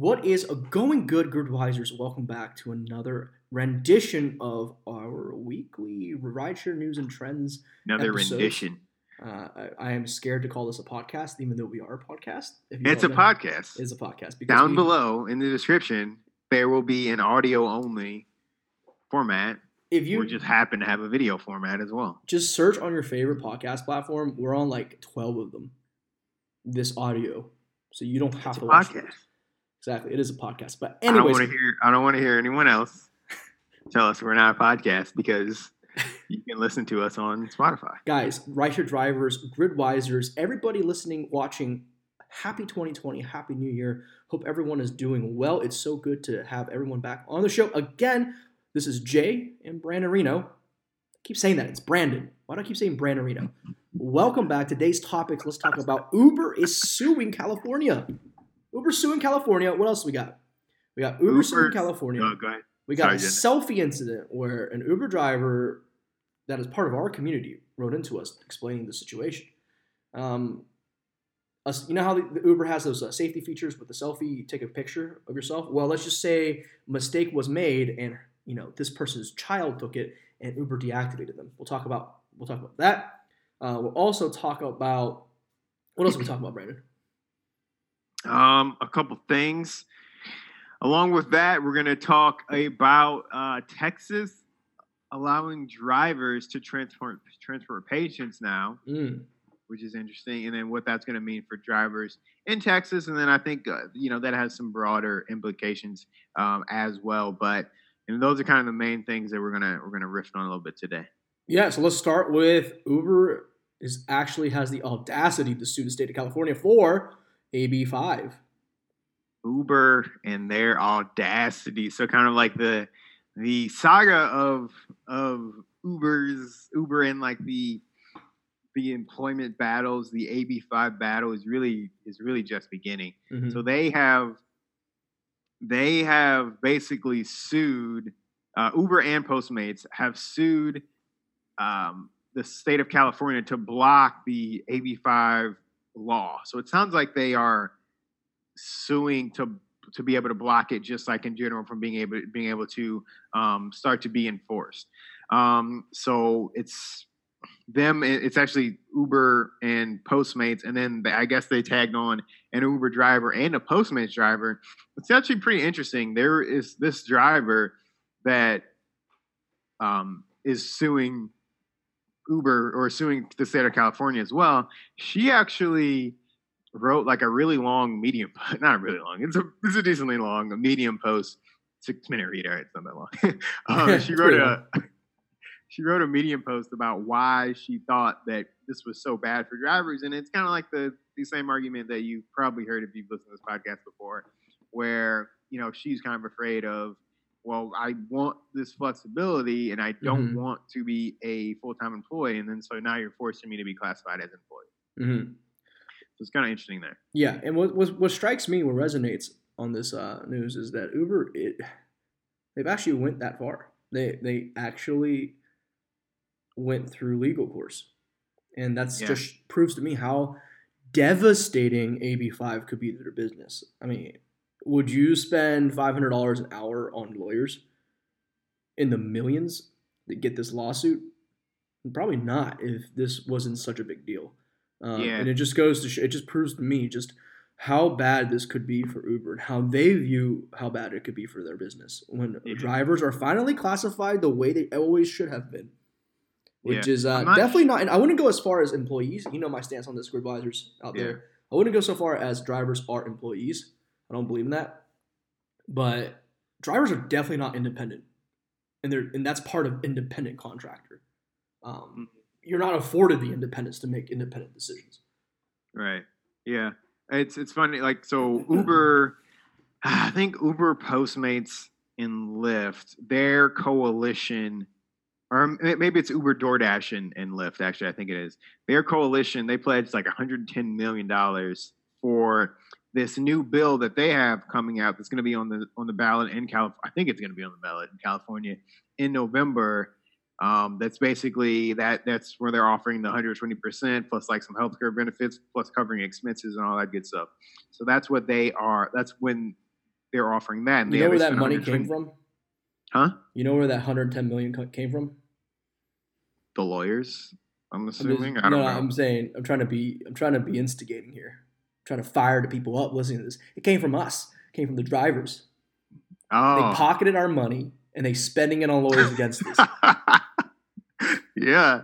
What is a going good, Gridwisers? Welcome back to another rendition of our weekly rideshare news and trends. Another episodes. rendition. Uh, I, I am scared to call this a podcast, even though we are a podcast. It's a know, podcast. It is a podcast. Because Down we- below in the description, there will be an audio only format. If you we just happen to have a video format as well. just search on your favorite podcast platform, we're on like twelve of them. This audio, so you don't have It's a to watch it. Exactly, it is a podcast. But I don't want to hear. I don't want to hear anyone else tell us we're not a podcast because you can listen to us on Spotify. guys, Rideshare drivers, Gridwisers, everybody listening, watching, happy 2020, happy new year. Hope everyone is doing well. It's so good to have everyone back on the show again. This is Jay and Brandon Reno. I keep saying that. It's Brandon. Why do I keep saying Brandon Reno? Welcome back. Today's topics. Let's talk about Uber is suing California. Uber suing California. What else we got? We got Uber, suing Uber- California. Oh, go ahead. We got Sorry, a selfie incident where an Uber driver that is part of our community wrote into us explaining the situation. Um, us, you know how the, the Uber has those uh, safety features with the selfie, you take a picture of yourself. Well, let's just say mistake was made, and you know this person's child took it, and Uber deactivated them. We'll talk about we'll talk about that. Uh, we'll also talk about what else are we talking about, Brandon? Um, a couple things. Along with that, we're going to talk about uh, Texas allowing drivers to transport transport patients now, Mm, which is interesting, and then what that's going to mean for drivers in Texas, and then I think uh, you know that has some broader implications um, as well. But and those are kind of the main things that we're gonna we're gonna riff on a little bit today. Yeah, so let's start with Uber is actually has the audacity to sue the state of California for AB5. Uber and their audacity. So kind of like the the saga of of Uber's Uber and like the the employment battles, the AB5 battle is really is really just beginning. Mhm. So they have they have basically sued uh, Uber and Postmates have sued um, the state of California to block the AB5 law. So it sounds like they are suing to to be able to block it, just like in general from being able being able to um, start to be enforced. Um, so it's them. It's actually Uber and Postmates, and then I guess they tagged on an Uber driver and a Postmates driver. It's actually pretty interesting. There is this driver that um, is suing Uber or suing the state of California as well. She actually wrote like a really long medium, not really long. It's a it's a decently long a medium post, six minute read. All right, it's not that long. um, she wrote a she wrote a medium post about why she thought that this was so bad for drivers, and it's kind of like the the same argument that you've probably heard if you've listened to this podcast before, where you know she's kind of afraid of. Well, I want this flexibility, and I don't Mhm. want to be a full time employee, and then so now you're forcing me to be classified as employee. Mhm. So it's kind of interesting there. Yeah, and what, what what strikes me, what resonates on this uh, news is that Uber, it, they've actually went that far. They they actually went through legal course, and that's Yeah. just proves to me how devastating AB5 could be to their business. I mean, would you spend five hundred dollars an hour on lawyers in the millions to get this lawsuit? Probably not if this wasn't such a big deal. Um, Yeah. And it just goes to sh- it just proves to me just how bad this could be for Uber and how they view how bad it could be for their business when Yeah. drivers are finally classified the way they always should have been, which Yeah. is uh, not definitely not. And I wouldn't go as far as employees. You know my stance on this, advisors out Yeah. there. I wouldn't go so far as drivers are employees. I don't believe in that. But drivers are definitely not independent, and they're and that's part of independent contractor. Um, you're not afforded the independence to make independent decisions. Right. Yeah. It's it's funny. Like so, Uber. I think Uber, Postmates, and Lyft, their coalition, or maybe it's Uber, DoorDash, and, and Lyft. Actually, I think it is. Their coalition. They pledged like 110 million dollars for this new bill that they have coming out. That's going to be on the on the ballot in California. I think it's going to be on the ballot in California in November. Um, that's basically that. That's where they're offering the 120 percent plus like some healthcare benefits plus covering expenses and all that good stuff. So that's what they are. That's when they're offering that. And You know where that money came from? Huh? You know where that 110 million came from? The lawyers. I'm I'm just- assuming. I no, know. I'm saying I'm trying to be I'm trying to be instigating here. Trying to fire the people up listening to this. It came from us. It came from the drivers. oh. They pocketed our money and they spending it on lawyers against us. yeah.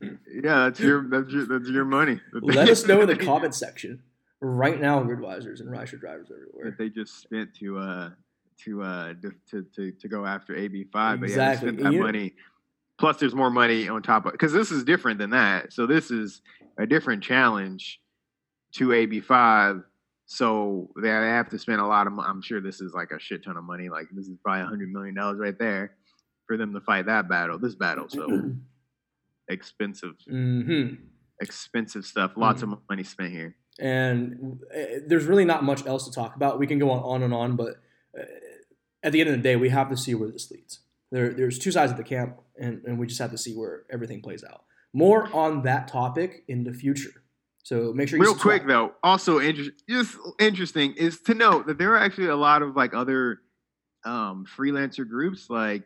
Yeah, that's your that's your that's your money. Let us know in the comment section right now, Gridwisers and Rideshare drivers everywhere. that they just spent to uh to uh to to to, go after AB five. But yeah, Exactly. they spent that you- money. Plus, there's more money on top of because this is different than that. So this is a different challenge to AB five. So they have to spend a lot of. I'm sure this is like a shit ton of money. Like this is probably a hundred million dollars right there for them to fight that battle. This battle. So expensive, hmm expensive stuff. Lots Mm-hmm. of money spent here. And uh, there's really not much else to talk about. We can go on, on and on, but uh, at the end of the day, we have to see where this leads. There, there's two sides of the camp, and, and we just have to see where everything plays out. More on that topic in the future. So make sure you Real subscribe. quick though, also inter- just interesting is to note that there are actually a lot of like other um, freelancer groups like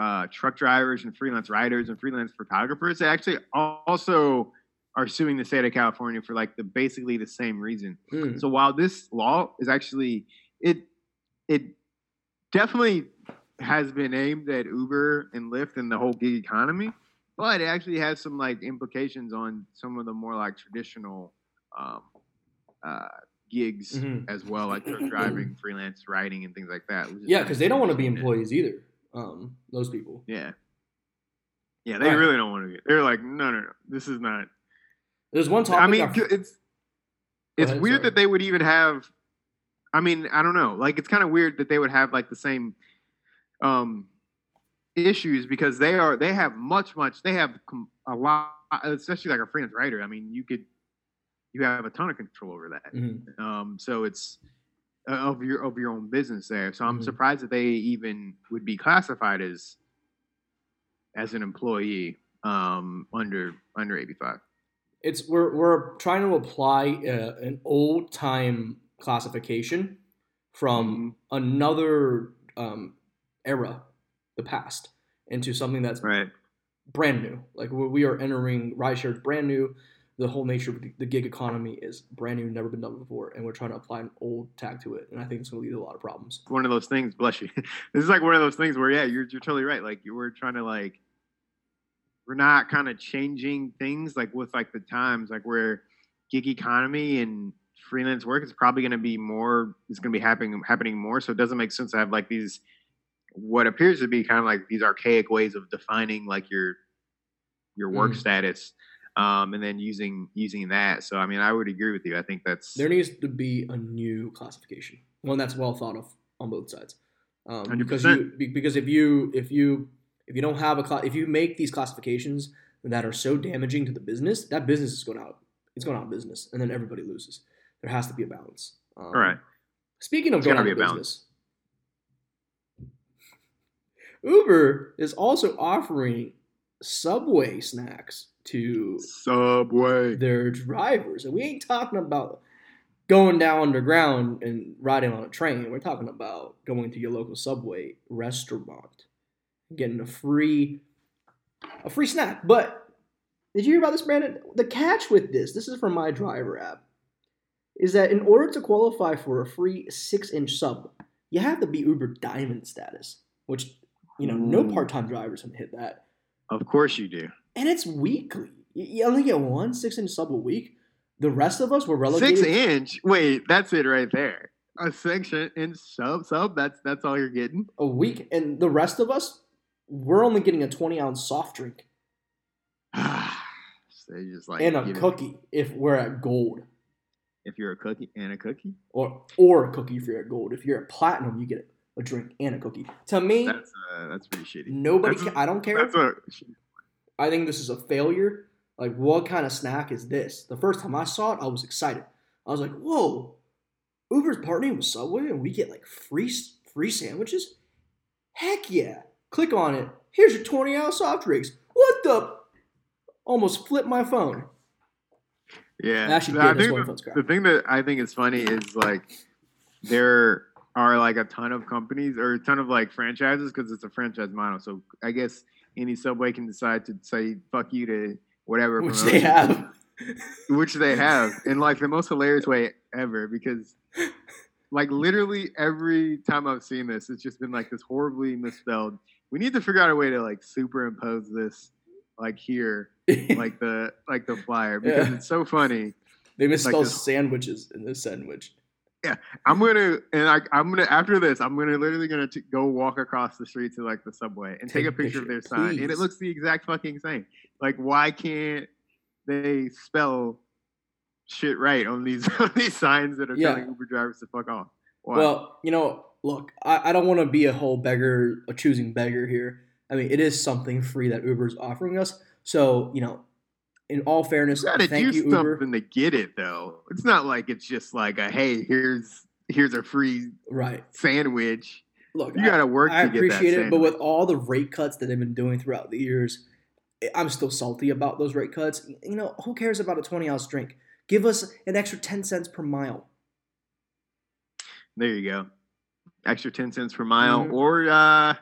uh, truck drivers and freelance riders and freelance photographers that actually also are suing the state of California for like the basically the same reason. Mm. So while this law is actually it it definitely has been aimed at Uber and Lyft and the whole gig economy, but it actually has some like implications on some of the more like traditional um, uh, gigs Mhm. as well, like truck driving, freelance writing, and things like that. Yeah, because they don't want to be employees either. Um, those people. Yeah. Yeah, they Right. really don't want to be. They're like, no, no, no, this is not. There's one topic. I mean, I've- it's it's ahead, weird sorry. that they would even have. I mean, I don't know. Like, it's kind of weird that they would have like the same um issues because they are they have much much they have a lot, especially like a freelance writer. I mean, you could you have a ton of control over that. Mhm. Um, so it's uh, of your of your own business there. So I'm Mhm. surprised that they even would be classified as as an employee um, under under AB5. it's we're we're trying to apply uh, an old time classification from another um, era, the past, into something that's Right. brand new. Like we we are entering rideshare is brand new. The whole nature of the- the gig economy is brand new, never been done before, and we're trying to apply an old tag to it. And I think it's going to lead to a lot of problems. One of those things. Bless you. this is like one of those things where yeah, you're you're totally right. Like you were trying to like we're not kind of changing things like with like the times like where gig economy and freelance work is probably going to be more It's going to be happening happening more so it doesn't make sense to have like these what appears to be kind of like these archaic ways of defining like your your work Mhm. status um and then using using that so i mean i would agree with you i think that's There needs to be a new classification, one that's well thought of on both sides. Um, because 100%. you because if you if you if you don't have a cla- if you make these classifications that are so damaging to the business, that business is going out it's going out of business, and then everybody loses. There has to be a balance. Um, all right Speaking of There's going out of business, Uber is also offering Subway snacks to subway their drivers. And we ain't talking about going down underground and riding on a train. We're talking about going to your local subway restaurant, getting a free a free snack. But did you hear about this, Brandon? The catch with this, this is from my driver app, is that in order to qualify for a free six inch sub, you have to be Uber Diamond status, which you know no mm. part time drivers can hit that of course you do and it's weekly. You only get one six inch sub a week. The rest of us were relegated. Six inch. Wait, that's it right there. A six inch sub sub. That's that's all you're getting. a week, and the rest of us, we're only getting a twenty ounce soft drink so they just like and a it- cookie if we're at gold, If you're a cookie and a cookie, or or a cookie if you're at gold. If you're at platinum, you get a drink and a cookie. To me, that's uh, that's pretty shitty. nobody. that's- Ca- I don't care. That's a I think this is a failure. Like, what kind of snack is this? The first time I saw it, I was excited. I was like, "Whoa, Uber's partnering with Subway, and we get like free free sandwiches? Heck yeah! Click on it. Here's your 20 ounce soft drinks. What the? Almost flipped my phone. yeah. Actually, I think the, the thing that I think is funny is like they're like a ton of companies or a ton of like franchises because it's a franchise model. So I guess any subway can decide to say "fuck you" to whatever, Which they have. which they have in like the most hilarious way ever because like literally every time I've seen this, it's just been like this horribly misspelled. We need to figure out a way to like superimpose this like here, like the like the flyer because Yeah. it's so funny. they misspell this- sandwiches in this sandwich. I'm gonna and I, I'm gonna after this, I'm gonna literally gonna t- go walk across the street to like the subway and take, a picture, of their sign, and it looks the exact fucking same. Like, why can't they spell shit right on these on these signs that are Yeah. telling Uber drivers to fuck off? Why? Well, you know, look, I, I don't want to be a whole beggar, a choosing beggar here. I mean, it is something free that Uber's offering us. So, you know, in all fairness, you gotta thank do you, something to get it though. It's not like it's just like a hey, here's here's a free Right. sandwich. Look, You gotta work I to get appreciate it, but with all the rate cuts that they've been doing throughout the years, I- I'm still salty about those rate cuts. You know, who cares about a 20 ounce drink? Give us an extra 10 cents per mile. There you go. Extra 10 cents per mile Mhm. or uh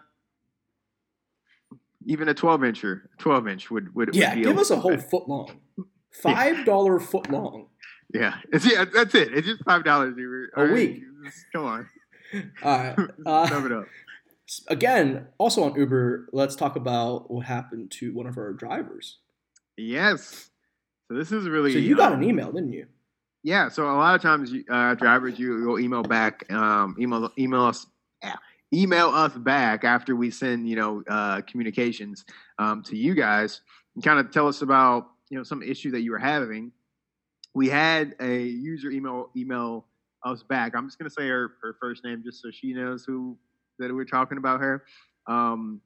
even a 12 incher. 12 inch would would Yeah, would give us a whole foot long. $5 foot long. Yeah. It's yeah, that's it. It's just five dollars A week. Come on. All right. Uh, Sum it up. again, also on Uber, let's talk about what happened to one of our drivers. Yes. So this is really So you got um, an email, didn't you? Yeah, so a lot of times, you- uh, drivers, you will email back, um, email email us, yeah, email us back after we send, you know, uh, communications um, to you guys and kind of tell us about, you know, some issue that you were having. We had a user email email us back. I'm just gonna say her her first name just so she knows who that we're talking about her. Um,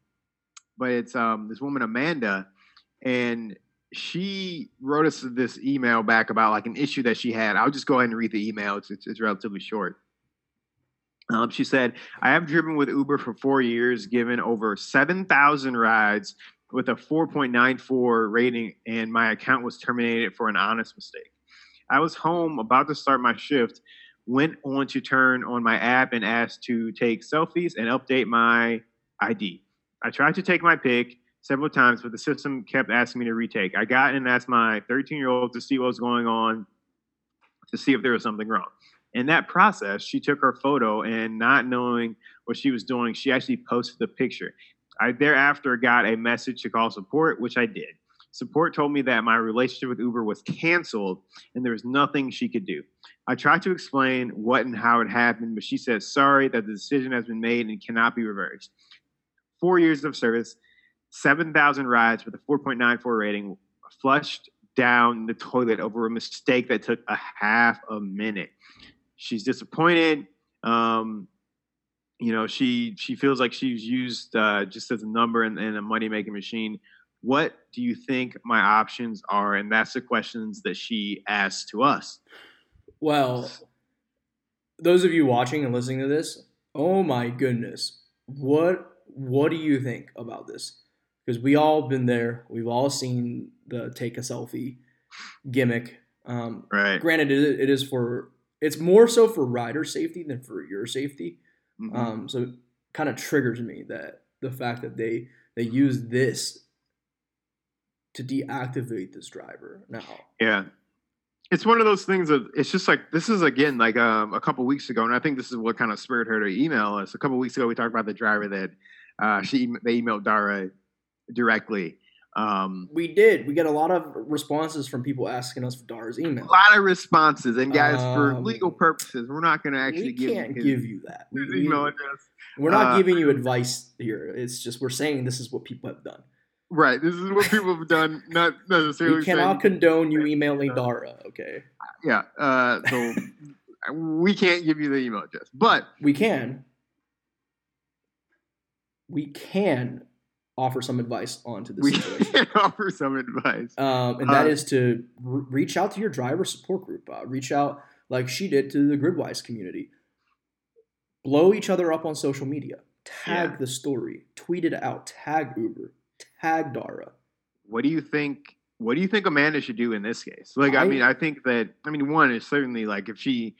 but it's um, this woman Amanda, and she wrote us this email back about like an issue that she had. I'll just go ahead and read the email. It's it's, it's relatively short. Um, she said, "I have driven with Uber for four years, given over seven thousand rides with a 4.94 rating, and my account was terminated for an honest mistake. I was home about to start my shift." Went on to turn on my app and asked to take selfies and update my ID. I tried to take my pic, several times, but the system kept asking me to retake. I got in and asked my 13 year old to see what was going on, to see if there was something wrong. In that process, she took her photo and not knowing what she was doing, she actually posted the picture. I thereafter got a message to call support, which I did. Support told me that my relationship with Uber was canceled and there was nothing she could do. I tried to explain what and how it happened, but she said, sorry that the decision has been made and cannot be reversed. Four years of service, 7,000 rides with a 4.94 rating, flushed down the toilet over a mistake that took a half a minute. She's disappointed. Um, you know, she she feels like she's used uh, just as a number in, in a money making machine. What do you think my options are? And that's the questions that she asked to us. Well, those of you watching and listening to this, oh my goodness, what what do you think about this? Because we all been there, we've all seen the take a selfie gimmick. Um, Right. granted, it, it is for it's more so for rider safety than for your safety. Mhm. Um, so it kind of triggers me that the fact that they they use this to deactivate this driver now. Yeah. It's one of those things that it's just like this is again like um, a couple weeks ago, and I think this is what kind of spurred her to email us. A couple weeks ago, we talked about the driver that uh, she they emailed Dara directly. Um, We did. We get a lot of responses from people asking us for Dara's email. a lot of responses, and guys, for Um, legal purposes, we're not going to actually we give can't his, give you that. We, we, email address. we're not Uh, giving you advice here. It's just we're saying this is what people have done. Right. This is what people have done, not necessarily. We cannot condone you emailing Dara. Okay, yeah. Uh, so we can't give you the email address, but we can. We can offer some advice onto this we situation. can offer some advice. um, and that Uh, is to re- reach out to your driver support group. Uh, reach out like she did to the Gridwise community. Blow each other up on social media. Tag Yeah. the story. Tweet it out. Tag Uber. Tag Dara. What do you think? What do you think Amanda should do in this case? Like, I, I- mean, I think that I mean, one is certainly like if she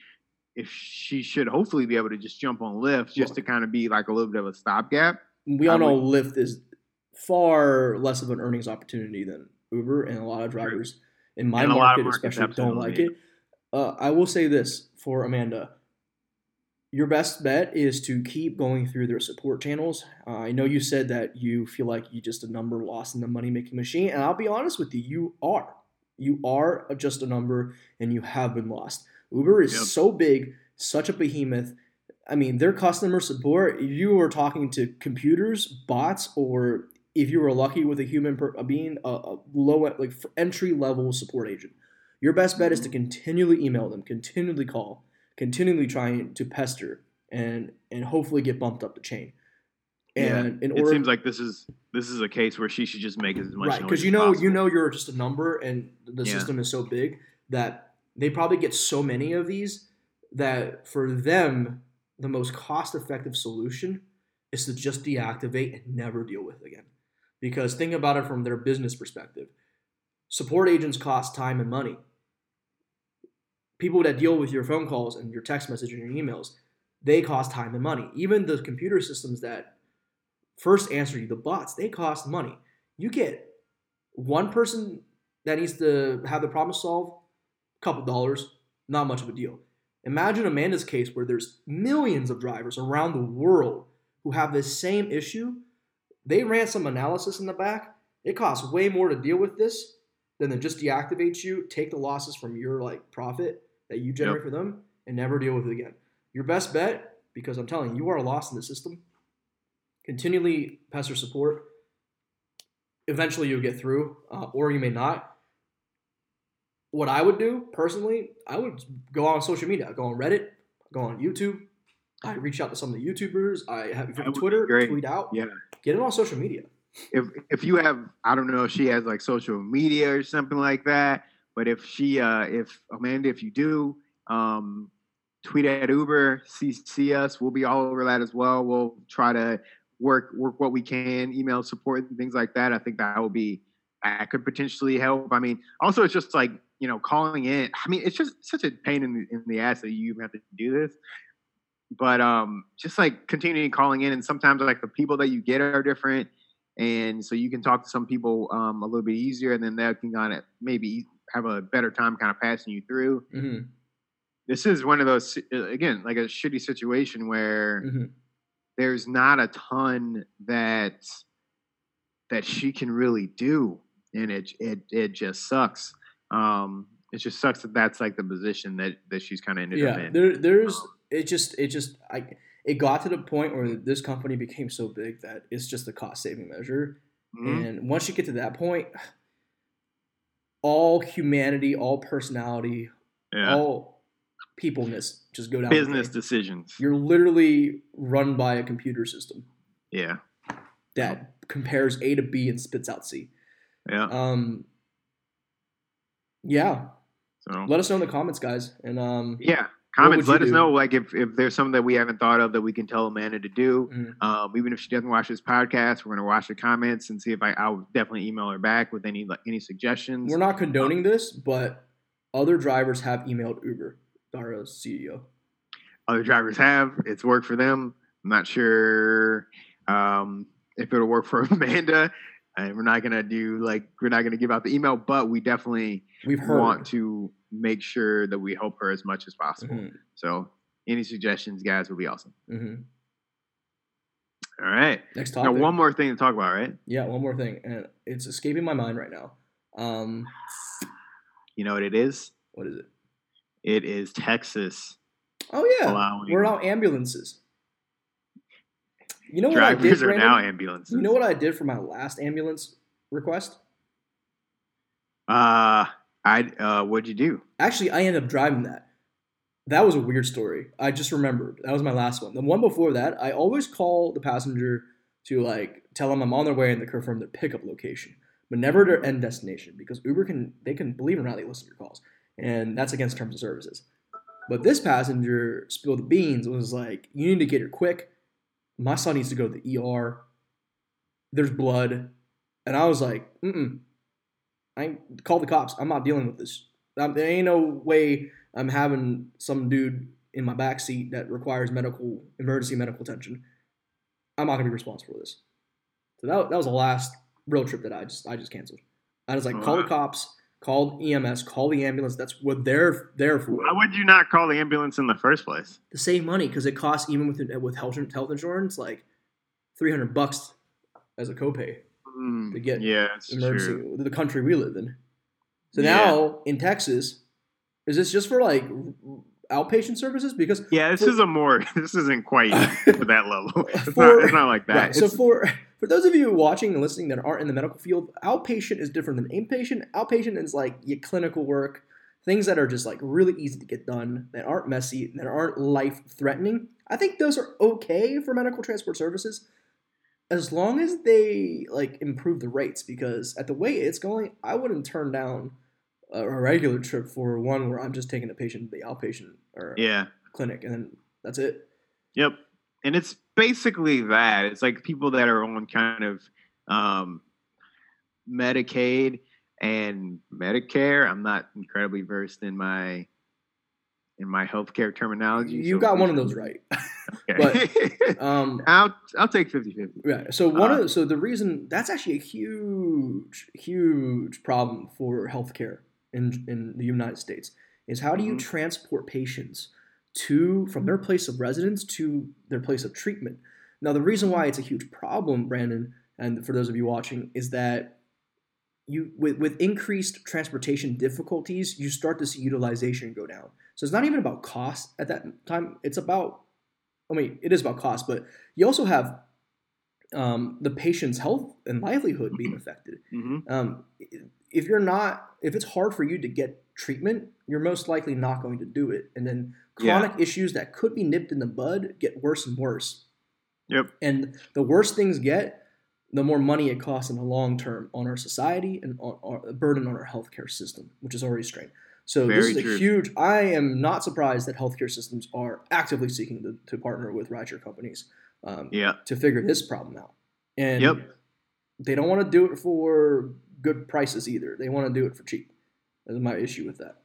if she should hopefully be able to just jump on Lyft just to kind of be like a little bit of a stopgap. We all know Lyft is far less of an earnings opportunity than Uber, and a lot of drivers in my In a lot of market, especially, don't like it. Uh, I will say this for Amanda: your best bet is to keep going through their support channels. Uh, I know you said that you feel like you just a number lost in the money making machine, and I'll be honest with you, you are. You are just a number, and you have been lost. Uber is Yep. so big, such a behemoth. I mean, their customer support, you were talking to computers, bots, or if you were lucky with a human per, uh, being a, a low, like entry level support agent, your best bet is to mm-hmm. continually email them, continually call, continually trying to pester, and and hopefully get bumped up the chain. And in it seems like this is this is a case where she should just make as much right because you know possible. you know you're just a number and the Yeah. system is so big that they probably get so many of these that for them the most cost effective solution is to just deactivate and never deal with it again because think about it from their business perspective. Support agents cost time and money. People that deal with your phone calls and your text messages and your emails they cost time and money. Even the computer systems that first answer you the bots they cost money. You get one person that needs to have the problem solved a couple dollars not much of a deal. Imagine amanda's case where there's millions of drivers around the world who have this same issue they ran some analysis in the back. It costs way more to deal with this than to just deactivate you take the losses from your like profit that you generate for them and never deal with it again. Your best bet because i'm telling you you are lost in the system. Continually pester support. Eventually you'll get through uh, or you may not. What i would do personally i would go on social media. Go on reddit go on youtube. I reach out to some of the youtubers. I have if you That have would be twitter tweet out. Yeah. Get it on social media if if you have I don't know if she has like social media or something like that, but if she uh if Amanda if you do um tweet at Uber, see see us, we'll be all over that as well. We'll try to work work what we can, email support and things like that. I think that will be that could potentially help. I mean, also it's just like you know calling in. I mean, it's just such a pain in the in the ass that you even have to do this. But um, just like continuing calling in, and sometimes like the people that you get are different and so you can talk to some people um, a little bit easier, and then they can kind of maybe have a better time kind of passing you through. mm-hmm. This is one of those uh, again, like a shitty situation where Mm-hmm. there's not a ton that that she can really do, and it it it just sucks. Um, it just sucks that that's like the position that that she's kind of ended up yeah in. there, there's it just it just i it got to the point where this company became so big that it's just a cost saving measure. Mhm. and once you get to that point all humanity all personality Yeah, all peopleness just go down business decisions. you're literally run by a computer system. Yeah, that compares a to b and spits out c. Yeah. um yeah. So let us know in the comments guys and um Yeah, comments. Let us do? know, like if if there's something that we haven't thought of that we can tell Amanda to do. mhm. Um, even if she doesn't watch this podcast, we're gonna watch the comments and see if I I'll definitely email her back with any like any suggestions. We're not condoning this, but other drivers have emailed Uber, our CEO. Other drivers have. It's worked for them. I'm not sure um, if it'll work for Amanda. And we're not gonna do like we're not gonna give out the email, but we definitely We've heard. want to make sure that we help her as much as possible. Mhm, So any suggestions, guys, would be awesome. mhm. All right. Next topic. Now, one more thing to talk about, right? yeah, one more thing, and it's escaping my mind right now. Um, You know what it is? what is it? It is Texas Oh yeah, allowing we're now ambulances. You know what I did, drivers are Brandon? now ambulances. You know what I did for my last ambulance request? Uh, I uh, what'd you do? Actually, I ended up driving that. That was a weird story. I just remembered. That was my last one. The one before that, I always call the passenger to like tell them I'm on their way and to confirm their pickup location, but never their end destination because Uber can they can believe it or not they listen to your calls, and that's against terms of services. But this passenger spilled the beans. Was like, you need to get here quick. My son needs to go to the ER. There's blood, and I was like, mm I call the cops. I'm not dealing with this. Um, there ain't no way I'm having some dude in my back seat that requires medical emergency medical attention, I'm not gonna be responsible for this. So that, that was the last real trip that I just I just canceled. I was like, Oh, call the cops, call EMS, call the ambulance. That's what they're there for. Why would you not call the ambulance in the first place? to save money because it costs even with with health health insurance like three hundred bucks as a copay Mm, to get yeah, emergency true. the country we live in. So Yeah. now in Texas, is this just for like outpatient services? Because Yeah, this for- is a more. This isn't quite to that level. It's, For- not, it's not like that. Right. So for for those of you watching and listening that aren't in the medical field, outpatient is different than inpatient. Outpatient is like your clinical work, things that are just like really easy to get done, that aren't messy, that aren't life threatening. I think those are okay for medical transport services, as long as they like improve the rates. Because at the way it's going, I wouldn't turn down a a regular trip for one where I'm just taking a patient to the outpatient or yeah. clinic and then that's it. Yep. And it's basically that. It's like people that are on kind of um, Medicaid and Medicare. I'm not incredibly versed in my in my healthcare terminology. You so got one of those right. Okay. Um, I'll I'll take 50-50. Yeah. So one of so the reason that's actually a huge, huge problem for healthcare in in the United States is how do you Mhm. transport patients to from their place of residence to their place of treatment? Now the reason why it's a huge problem, Brandon, and for those of you watching, is that you with, with increased transportation difficulties, you start to see utilization go down. So it's not even about cost at that time. It's about I mean, it is about cost, but you also have um, the patient's health and livelihood being affected. hmm Um, if you're not, if it's hard for you to get treatment, you're most likely not going to do it. And then Yeah. chronic issues that could be nipped in the bud get worse and worse. Yep. And the worse things get, the more money it costs in the long term on our society and on, on a burden on our healthcare system, which is already strained. So this Very is a true. huge. I am not surprised that healthcare systems are actively seeking to, to partner with rideshare companies um, Yeah. to figure this problem out. And Yep. they don't want to do it for good prices either. They want to do it for cheap. That's my issue with that.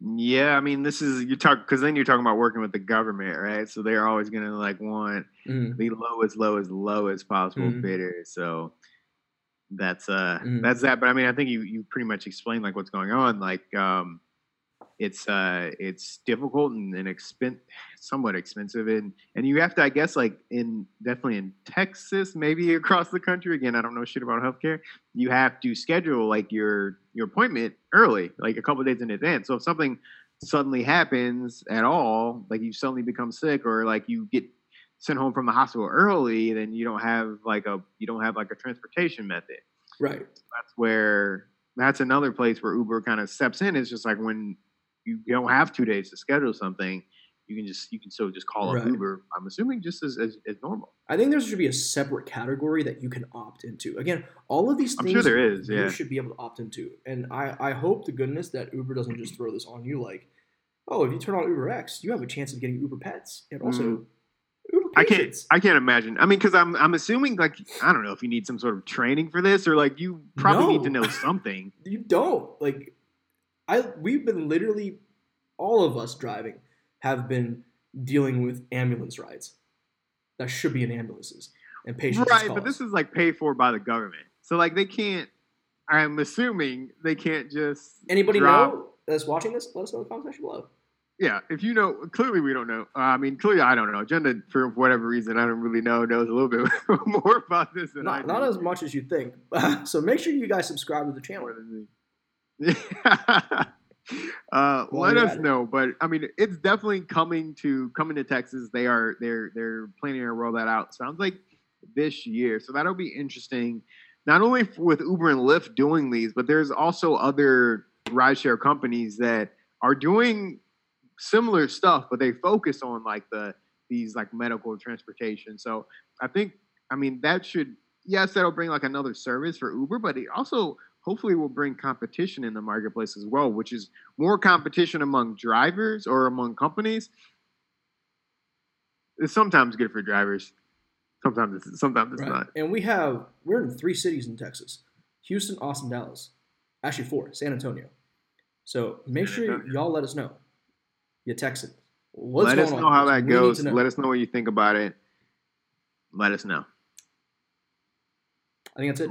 Yeah, I mean, this is you talk because then you're talking about working with the government, right? So they're always gonna like want Mhm. the lowest, lowest, lowest possible Mhm. bidder. So that's uh Mhm. that's that. But I mean, I think you you pretty much explained like what's going on. Like um, it's uh it's difficult and, and expen- somewhat expensive, and and you have to, I guess, like in definitely in Texas, maybe across the country. Again, I don't know shit about healthcare. You have to schedule like your your appointment early, like a couple days in advance. So if something suddenly happens at all, like you suddenly become sick or like you get sent home from the hospital early, then you don't have like a you don't have like a transportation method. Right. That's where that's another place where Uber kind of steps in. It's just like when you don't have two days to schedule something, you can just you can still just call Right. up Uber. I'm assuming just as, as, as normal. I think there should be a separate category that you can opt into. Again, all of these I'm things sure there is. you Yeah. should be able to opt into. And I, I hope to goodness that Uber doesn't just throw this on you like, oh, if you turn on Uber X, you have a chance of getting Uber Pets and also. Mm. Uber I can't. I can't imagine. I mean, because I'm. I'm assuming like I don't know if you need some sort of training for this, or like you probably need to know something. You don't like. I we've been literally, all of us driving have been dealing with ambulance rides that should be in ambulances and patients. right, but this is like paid for by the government, so like they can't. I'm assuming they can't just anybody drop- know that's watching this? Let us know in the comment section below. Yeah, if you know, clearly we don't know. Uh, I mean, clearly I don't know. Agenda, for whatever reason, I don't really know, knows a little bit more about this than I do. not as much as you think. so make sure you guys subscribe to the channel. More than me. uh, let us it. know, but I mean, it's definitely coming to coming to Texas. They are they're they're planning to roll that out. Sounds like this year, so that'll be interesting. Not only with Uber and Lyft doing these, but there's also other rideshare companies that are doing similar stuff, but they focus on like the these like medical transportation. So I think I mean that should yes, that'll bring like another service for Uber, but it also hopefully will bring competition in the marketplace as well, which is more competition among drivers or among companies. It's sometimes good for drivers. Sometimes it's sometimes it's Right. not. And we have we're in three cities in Texas: Houston, Austin, Dallas. Actually, four: San Antonio. So make San sure Antonio. y'all let us know. You text it What's Let us know on? how that need goes. Let us know what you think about it. Let us know. I think that's it.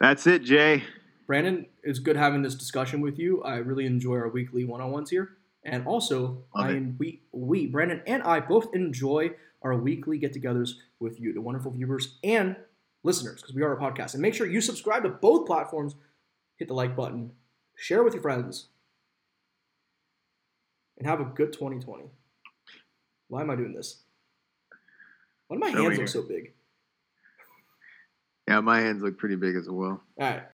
That's it, Jay. Brandon, it's good having this discussion with you. I really enjoy our weekly one-on-ones here, and also Love I it. and we we Brandon and I both enjoy our weekly get-togethers with you, the wonderful viewers and listeners, because we are a podcast. And make sure you subscribe to both platforms. Hit the like button, share with your friends, and have a good 2020. Why am I doing this? Why do my Show hands look so big? Yeah, my hands look pretty big as well. All right.